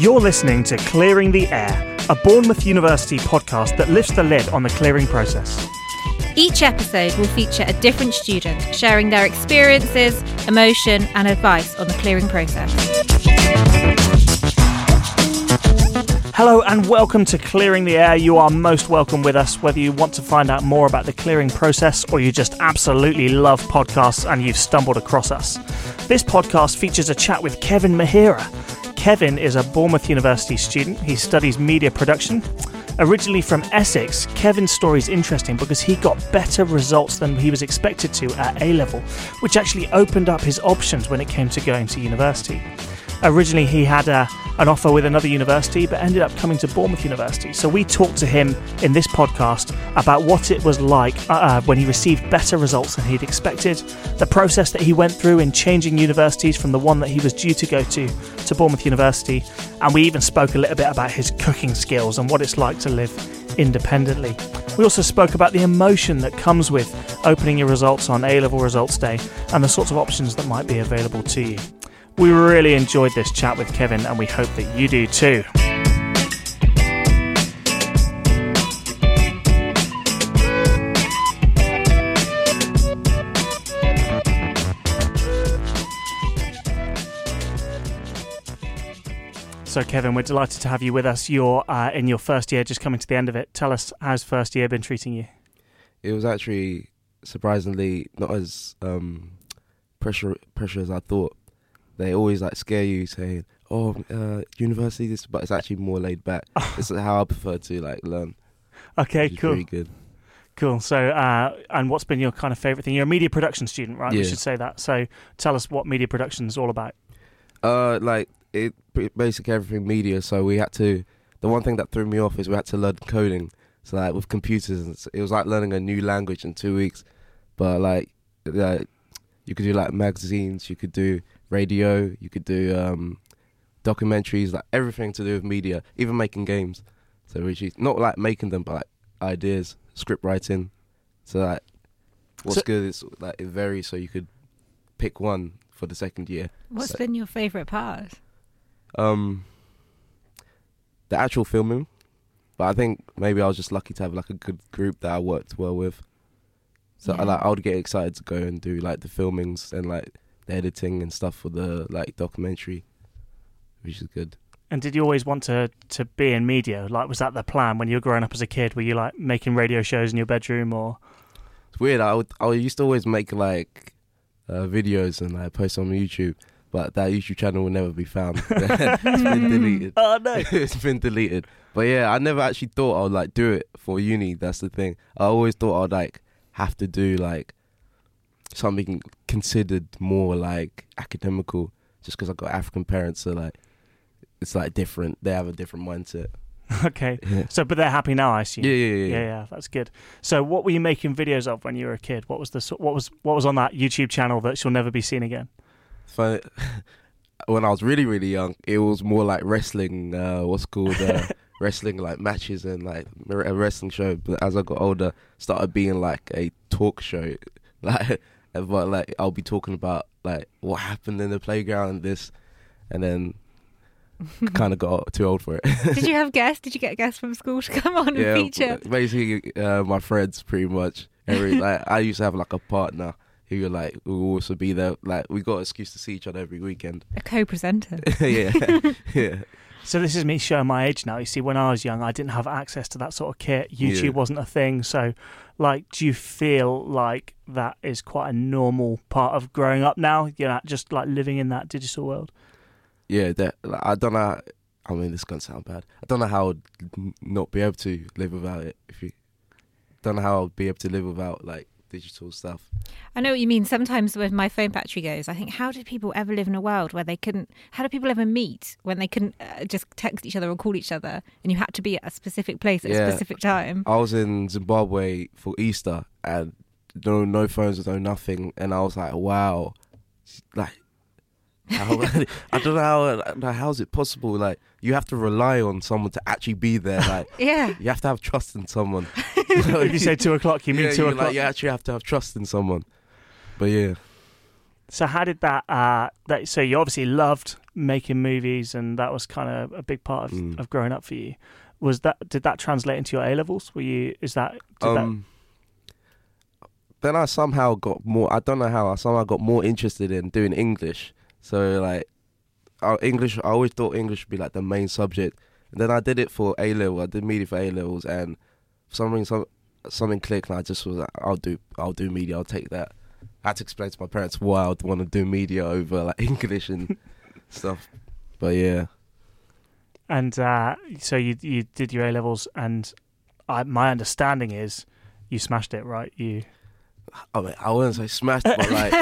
You're listening to Clearing the Air, a Bournemouth University podcast that lifts the lid on the clearing process. Each episode will feature a different student sharing their experiences, emotion, and advice on the clearing process. Hello and welcome to Clearing the Air. You are most welcome with us, whether you want to find out more about the clearing process or you just absolutely love podcasts and you've stumbled across us. This podcast features a chat with Kevin Mahira. Kevin is a Bournemouth University student. He studies media production. Originally from Essex, Kevin's story is interesting because he got better results than he was expected to at A level, which actually opened up his options when it came to going to university. Originally, he had a, an offer with another university, but ended up coming to Bournemouth University. So we talked to him in this podcast about what it was like uh, uh, when he received better results than he'd expected, the process that he went through in changing universities from the one that he was due to go to to Bournemouth University, and we even spoke a little bit about his cooking skills and what it's like to live independently. We also spoke about the emotion that comes with opening your results on A level results day and the sorts of options that might be available to you. We really enjoyed this chat with Kevin, and we hope that you do too. So, Kevin, we're delighted to have you with us. You're uh, in your first year, just coming to the end of it. Tell us, how's first year been treating you? It was actually surprisingly not as um, pressure pressure as I thought. They always like scare you, saying, "Oh, uh, university," this, but it's actually more laid back. this is how I prefer to like learn. Okay, cool. Very good. Cool. So, uh, and what's been your kind of favourite thing? You're a media production student, right? We should say that. So, tell us what media production is all about. Uh, like it, pretty- basically everything media. So we had to. The one thing that threw me off is we had to learn coding. So like with computers, and it was like learning a new language in two weeks. But like, like you could do like magazines, you could do radio, you could do um, documentaries, like everything to do with media, even making games. So which is not like making them, but like ideas, script writing. So like, what's So- good is like it varies. So you could pick one for the second year. What's So- been your favourite part? Um, the actual filming, but I think maybe I was just lucky to have like a good group that I worked well with. So I like I would get excited to go and do like the filmings and like the editing and stuff for the like documentary, which is good. And did you always want to to be in media? Like, was that the plan when you were growing up as a kid? Were you like making radio shows in your bedroom, or It's weird. I would I used to always make like uh, videos and like post on YouTube, but that YouTube channel will never be found. it's been deleted. oh no? it's been deleted. But yeah, I never actually thought I would like do it for uni. That's the thing. I always thought I'd like have to do like something considered more like academical, just because I've got African parents. So like, it's like different. They have a different mindset. okay. Yeah, So, but they're happy now, I assume. yeah, yeah, yeah. yeah, yeah, that's good. So, what were you making videos of when you were a kid? What was the so- what was what was on that YouTube channel that shall never be seen again? Funny. when I was really really young, it was more like wrestling. Uh, what's called uh, wrestling like matches and like a wrestling show. But as I got older, started being like a talk show. Like, but like I'll be talking about like what happened in the playground and this, and then kind of got too old for it. Did you have guests? Did you get guests from school to come on yeah, and feature? basically uh, my friends pretty much. Every like I used to have like a partner who would like would also be there. Like we got an excuse to see each other every weekend. A co-presenter. yeah, yeah. So this is me showing my age now. You see, when I was young, I didn't have access to that sort of kit. YouTube Yeah. wasn't a thing. So, like, do you feel like that is quite a normal part of growing up now? You know, just like living in that digital world. Yeah, that like, I don't know. I mean, this is gonna sound bad. I don't know how I'd not be able to live without it. If you don't know how I'd be able to live without like digital stuff. I know what you mean. Sometimes when my phone battery goes, I think, how did people ever live in a world where they couldn't? How do people ever meet when they couldn't uh, just text each other or call each other, and you had to be at a specific place at Yeah. a specific time? I was in Zimbabwe for Easter and no no phones, was no nothing, and I was like, wow, like. How, I don't know how how is it possible? Like you have to rely on someone to actually be there. Like Yeah. you have to have trust in someone. if you say two o'clock, you mean yeah, two o'clock. Like, you actually have to have trust in someone. But yeah, So how did that? Uh, that so you obviously loved making movies, and that was kind of a big part of, Mm. of growing up for you. Was that did that translate into your A levels? Were you is that did Um, then I somehow got more. I don't know how. I somehow got more interested in doing English. So like, uh, English. I always thought English would be like the main subject. And then I did it for A level. I did media for A levels, and for some reason, some, something clicked, and I just was like, I'll do, I'll do media. I'll take that. I had to explain to my parents why I'd want to do media over like English and stuff. But yeah, and uh, so you you did your A levels, and I, my understanding is you smashed it, right? You I mean, I wouldn't say smashed, but like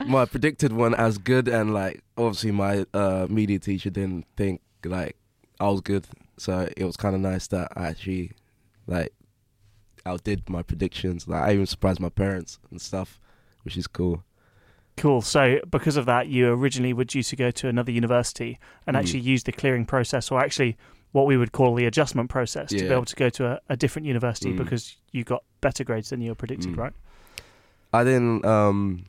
my predicted one as good, and like obviously my uh, media teacher didn't think like I was good, so it was kind of nice that I actually like outdid my predictions. Like I even surprised my parents and stuff, which is cool. Cool. So, because of that, you originally were due to go to another university and Mm. actually use the clearing process, or actually what we would call the adjustment process, to be able to go to a, a different university Mm. because you got better grades than you were predicted, Mm. right? I didn't. um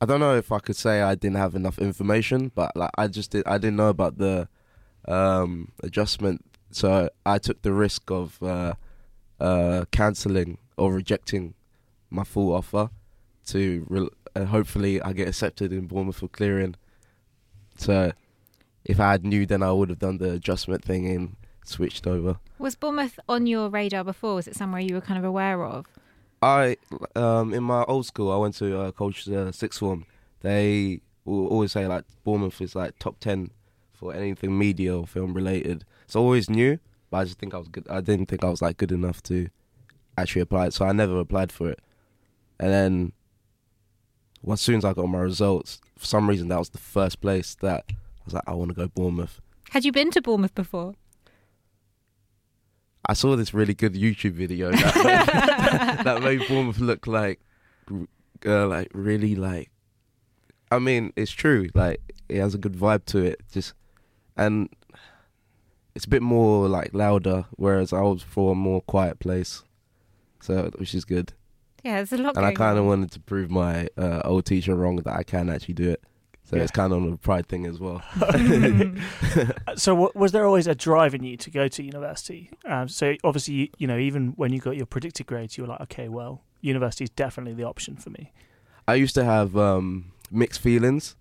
I don't know if I could say I didn't have enough information, but like I just did. I didn't know about the um adjustment, so I took the risk of uh uh canceling or rejecting my full offer to re- uh, hopefully I get accepted in Bournemouth for clearing. So if I had knew, then I would have done the adjustment thing and switched over. Was Bournemouth on your radar before? Was it somewhere you were kind of aware of? I um in my old school, I went to uh, coach uh, sixth form. They always say like Bournemouth is like top ten for anything media or film related. So I always knew, but I just think I was good. I didn't think I was like good enough to actually apply. So I never applied for it. And then, as soon as I got my results, for some reason that was the first place that I was like, I want to go Bournemouth. Had you been to Bournemouth before? I saw this really good YouTube video that made, that made Bournemouth look like, uh, like really like. I mean, it's true. Like it has a good vibe to it. Just and it's a bit more like louder, whereas I was for a more quiet place, so which is good. Yeah, there's a lot. And I kind of wanted to prove my uh, old teacher wrong that I can actually do it. So Yeah. it's kind of a pride thing as well. So, w- was there always a drive in you to go to university? Um, so, obviously, you, you know, even when you got your predicted grades, you were like, okay, well, university is definitely the option for me. I used to have um, mixed feelings.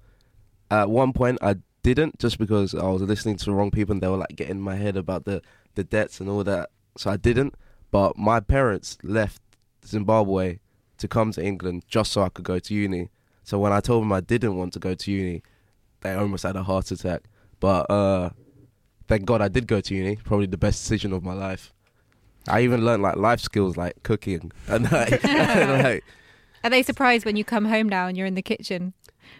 At one point, I didn't just because I was listening to the wrong people and they were like getting in my head about the, the debts and all that. So I didn't. But my parents left Zimbabwe to come to England just so I could go to uni. So when I told them I didn't want to go to uni, they almost had a heart attack. But uh, thank God I did go to uni. Probably the best decision of my life. I even learned like life skills like cooking and like, and, like Are they surprised when you come home now and you're in the kitchen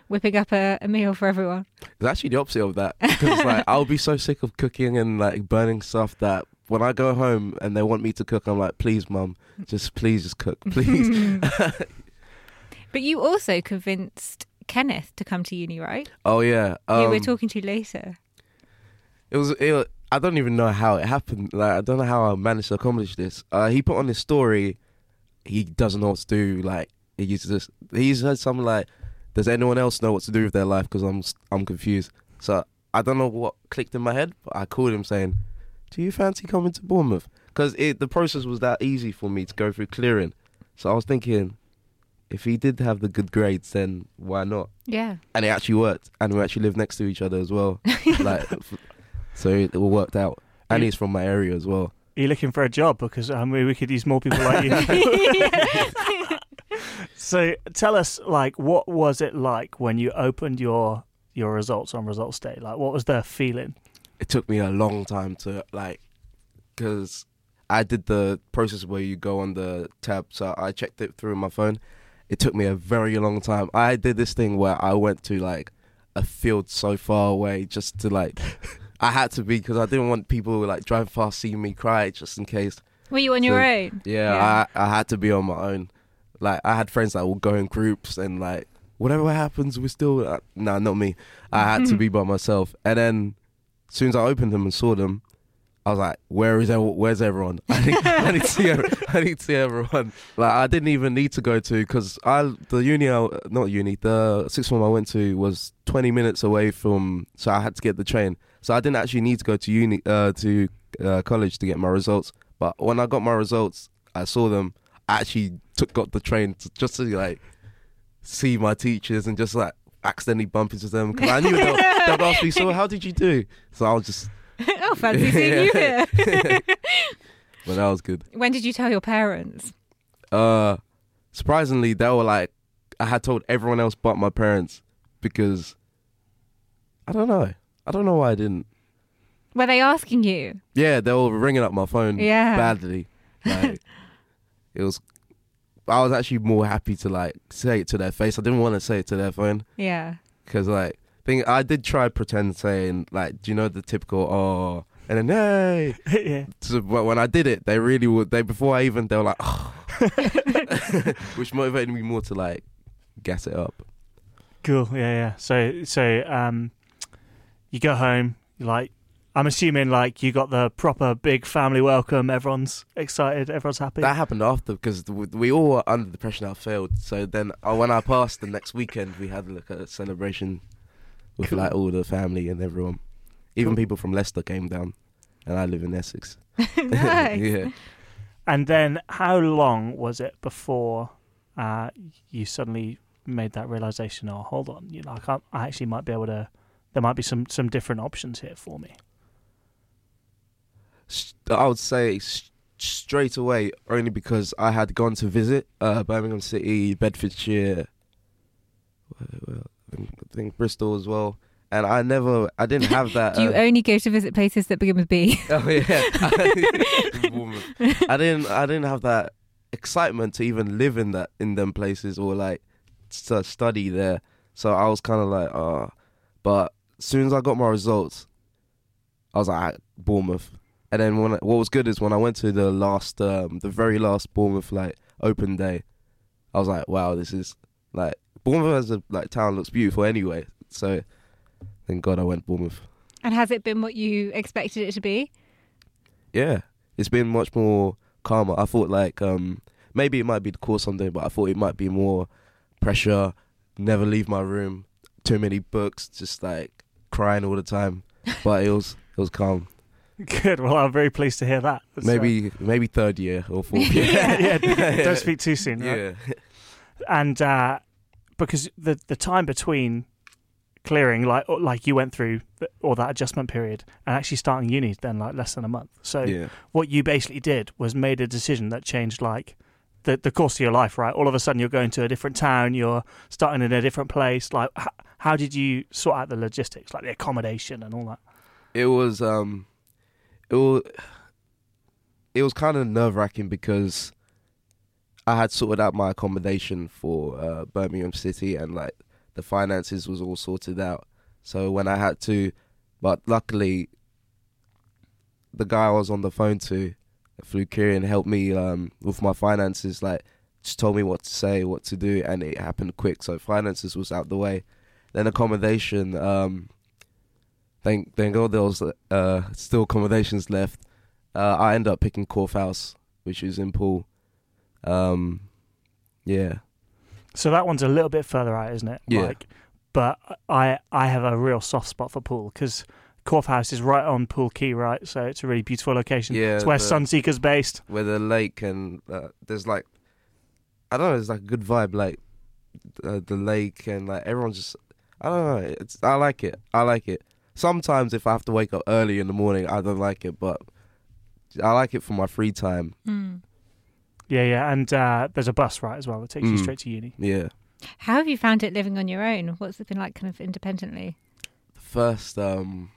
whipping up a, a meal for everyone? It's actually the opposite of that because like I'll be so sick of cooking and like burning stuff that when I go home and they want me to cook, I'm like, please, mum, just please, just cook, please. But you also convinced Kenneth to come to uni, right? oh yeah, Who um, we're talking to you later. it was. It, I don't even know how it happened. Like I don't know how I managed to accomplish this. Uh, he put on his story. He doesn't know what to do. Like he used this. He said something like, "Does anyone else know what to do with their life? Because I'm I'm confused." So I don't know what clicked in my head, but I called him saying, "Do you fancy coming to Bournemouth?" Because the process was that easy for me to go through clearing. So I was thinking, if he did have the good grades, then why not? Yeah. And it actually worked, and we actually lived next to each other as well. like, f- so it all worked out. And he's from my area as well. Are you looking for a job? Because um, we we could use more people like you. so, tell us, like, what was it like when you opened your your results on results day? Like, what was the feeling? It took me a long time to like, because I did the process where you go on the tab, so I checked it through my phone. It took me a very long time. I did this thing where I went to like a field so far away just to like. I had to be because I didn't want people like driving past seeing me cry just in case. Were you on your own? Yeah, Yeah. I I had to be on my own. Like I had friends that would go in groups and like whatever happens, we're still uh, nah, not me. I had to be by myself. And then as soon as I opened them and saw them, I was like, "Where is? Where's everyone? I need, I need to see. I need to see everyone." Like, I didn't even need to go to because I the uni, I, not uni, the sixth form I went to was twenty minutes away from, so I had to get the train. So I didn't actually need to go to uni, uh, to uh, college to get my results. But when I got my results, I saw them. I actually took got the train to, just to like see my teachers and just like accidentally bump into them because I knew they'll, they'll ask me, "So how did you do?" So I was just. oh, fancy seeing you here. but that was good. when did you tell your parents? Uh, surprisingly, they were like, I had told everyone else but my parents because I don't know. I don't know why I didn't. Were they asking you? Yeah, they were ringing up my phone Yeah. badly. Like, it was. I was actually more happy to like say it to their face. I didn't want to say it to their phone Yeah. because like thing I did try pretend saying like, do you know the typical oh, and then hey. yeah. So, but when I did it, they really would. They before I even they were like, oh. which motivated me more to like gas it up. Cool. Yeah, yeah. So, so um, you go home. You like, I'm assuming like you got the proper big family welcome. Everyone's excited. Everyone's happy. That happened after because we all were under the pressure. I failed. So then uh, when I passed the next weekend, we had like a celebration with Cool. like all the family and everyone. Even Cool. people from Leicester came down, and I live in Essex. nice. yeah. and then, how long was it before uh, you suddenly made that realization? Oh, hold on. You know, I, I actually might be able to. There might be some some different options here for me. I would say s- straight away, only because I had gone to visit uh, Birmingham City, Bedfordshire, where- where- I think- Bristol as well. And I never, I didn't have that. Do you uh, only go to visit places that begin with B? oh yeah. I didn't, I didn't have that excitement to even live in that in them places or like to study there. So I was kind of like, uh but as soon as I got my results, I was like, "Ah, Bournemouth. And then when I, what was good is when I went to the last, um, the very last Bournemouth like open day, I was like, wow, this is like Bournemouth as a like town looks beautiful anyway. So thank God I went Bournemouth. and has it been what you expected it to be? Yeah, it's been much more calmer. I thought like um maybe it might be the course someday, but I thought it might be more pressure. Never leave my room. Too many books, just like crying all the time. But it was it was calm. Good. Well, I'm very pleased to hear that. That's, uh, Maybe maybe third year or fourth year. yeah, yeah. Don't speak too soon. Right? Yeah. and uh, because the the time between clearing, like like you went through, or that adjustment period, and actually starting uni, then like less than a month. So Yeah. what you basically did was made a decision that changed like the the course of your life. Right, all of a sudden you're going to a different town, you're starting in a different place. Like, h- how did you sort out the logistics, like the accommodation and all that? It was um it was it was kind of nerve wracking because I had sorted out my accommodation for uh, Birmingham City and like the finances was all sorted out. So when I had to, but luckily, the guy I was on the phone to, through Kieran, helped me um, with my finances. Like, just told me what to say, what to do, and it happened quick. So finances was out the way. Then accommodation. Um, thank thank God there was uh, still accommodations left. Uh, I ended up picking Corfe House, which is in Poole. Um, yeah, So that one's a little bit further out, isn't it? Yeah. Like, but I I have a real soft spot for Poole because Corfe House is right on Poole Quay, right? So it's a really beautiful location. Yeah, it's where the- Sunseeker's based. where the lake and uh, there's like, I don't know, it's like a good vibe. Like uh, the lake and like everyone's just, I don't know. It's I like it. I like it. Sometimes if I have to wake up early in the morning, I don't like it, but I like it for my free time. Mm. Yeah, yeah, and uh, there's a bus right as well that takes you Mm. straight to uni. Yeah. How have you found it living on your own? What's it been like, kind of independently? The first um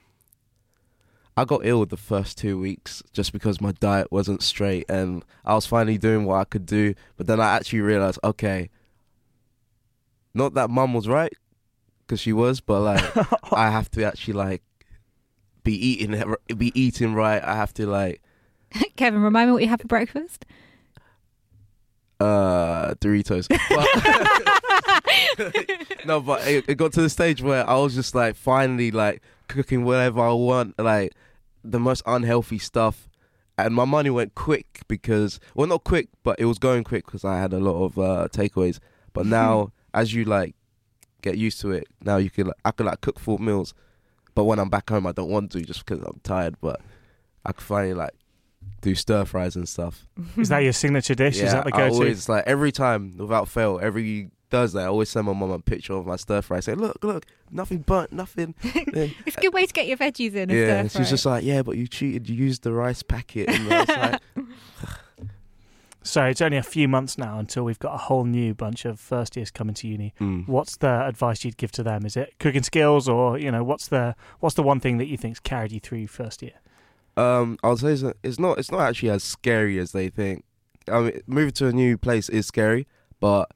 I got ill the first two weeks just because my diet wasn't straight and I was finally doing what I could do, but then I actually realized, okay, not that mum was right, because she was, but like I have to actually like be eating be eating right. I have to like Kevin, remind me what you have for breakfast. Uh Doritos. But- no, but it, it got to the stage where I was just like finally like cooking whatever I want, like the most unhealthy stuff, and my money went quick because well, not quick, but it was going quick because I had a lot of uh, takeaways. But now, as you like get used to it, now you can I can like cook full meals. But when I'm back home, I don't want to just because I'm tired. But I can finally like do stir fries and stuff. Is that your signature dish? yeah, Is that the I go-to? always like every time without fail, every Thursday I always send my mum a picture of my stir fry. Say, look, look, nothing burnt, nothing. It's a good way to get your veggies in. a yeah, stir she's fry. just like, yeah, but you cheated. You used the rice packet. And I like, So it's only a few months now until we've got a whole new bunch of first years coming to uni. mm. What's the advice you'd give to them? Is it cooking skills, or you know, what's the what's the one thing that you think's carried you through first year? Um, I'll say it's- not. It's not actually as scary as they think. I mean, moving to a new place is scary, but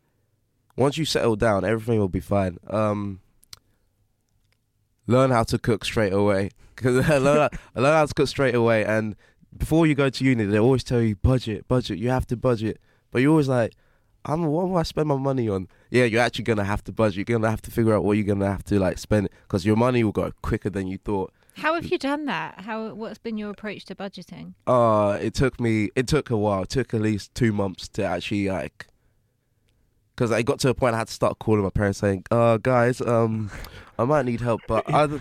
once you settle down, everything will be fine. Um, learn how to cook straight away. Because I learn how to cook straight away, and before you go to uni, they always tell you budget, budget. You have to budget, but you're always like, I'm what do I spend my money on? Yeah, you're actually gonna have to budget. You're gonna have to figure out what you're gonna have to like spend because your money will go quicker than you thought. How have you done that? How what's been your approach to budgeting? Uh, it took me. It took a while. It took at least two months to actually like. Because I got to a point I had to start calling my parents saying, "Uh, guys, um, I might need help, but I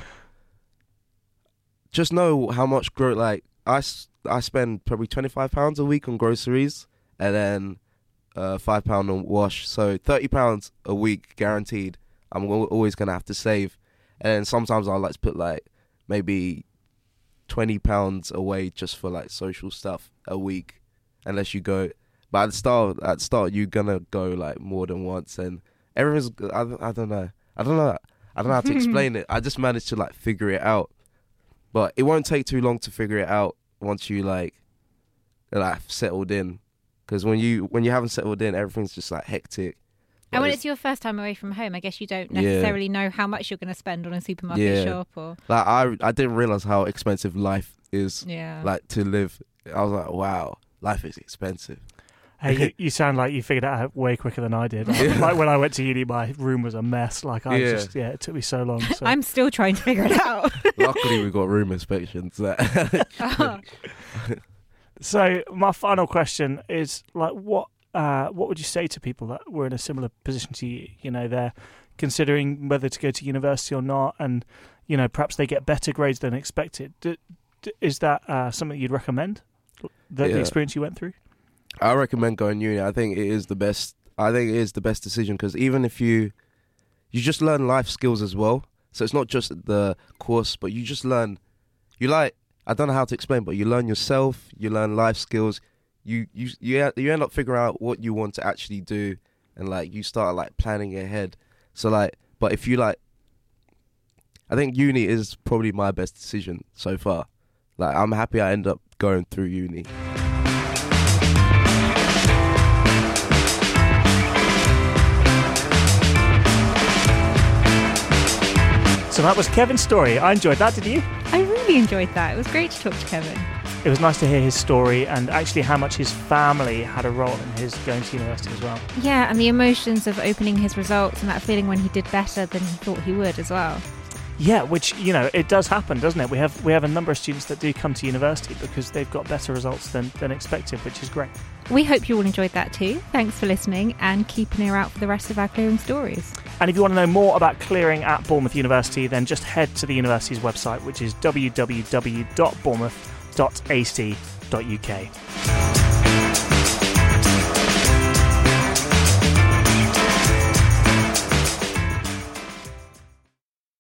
just know how much grow. Like I, s- I spend probably twenty five pounds a week on groceries, and then uh, five pound on wash. So thirty pounds a week guaranteed. I'm always gonna have to save, and sometimes I like to put like maybe twenty pounds away just for like social stuff a week, unless you go. But at the start, at the start, you're gonna go like more than once, and everyone's. I, I don't know. I don't know. I don't know how to explain it. I just managed to like figure it out, but it won't take too long to figure it out once you like, like settled in. Because when you when you haven't settled in, everything's just like hectic. And when But it's your first time away from home, I guess you don't Yeah. necessarily know how much you're going to spend on a supermarket Yeah. shop or like I I didn't realize how expensive life is yeah. like to live. I was like, wow, life is expensive. Hey, you, you sound like you figured it out way quicker than I did. Yeah. Like when I went to uni, my room was a mess. Like I Yeah. just, yeah, it took me so long. So. I'm still trying to figure it out. Luckily, we got room inspections. So my final question is like what uh, what would you say to people that were in a similar position to you? You know, they're considering whether to go to university or not, and you know perhaps they get better grades than expected. D- d- is that uh, something you'd recommend? The, the experience you went through. I recommend going uni. I think it is the best. I think it is the best decision because even if you, you just learn life skills as well. So it's not just the course, but you just learn. You like I don't know how to explain, but you learn yourself. You learn life skills. You you you you end up figuring out what you want to actually do, and like you start like planning ahead. So like, but if you like, I think uni is probably my best decision so far. Like I'm happy I end up going through uni. So that was Kevin's story. I enjoyed that. Did you? Really enjoyed that. It was great to talk to Kevin. It was nice to hear his story and actually how much his family had a role in his going to university as well. Yeah, and the emotions of opening his results and that feeling when he did better than he thought he would as well. Yeah, which you know it does happen, doesn't it? We have we have a number of students that do come to university because they've got better results than than expected, which is great. We hope you all enjoyed that too. Thanks for listening and keep an ear out for the rest of our clearing stories. And if you want to know more about clearing at Bournemouth University, then just head to the university's website, which is www.bournemouth.ac.uk.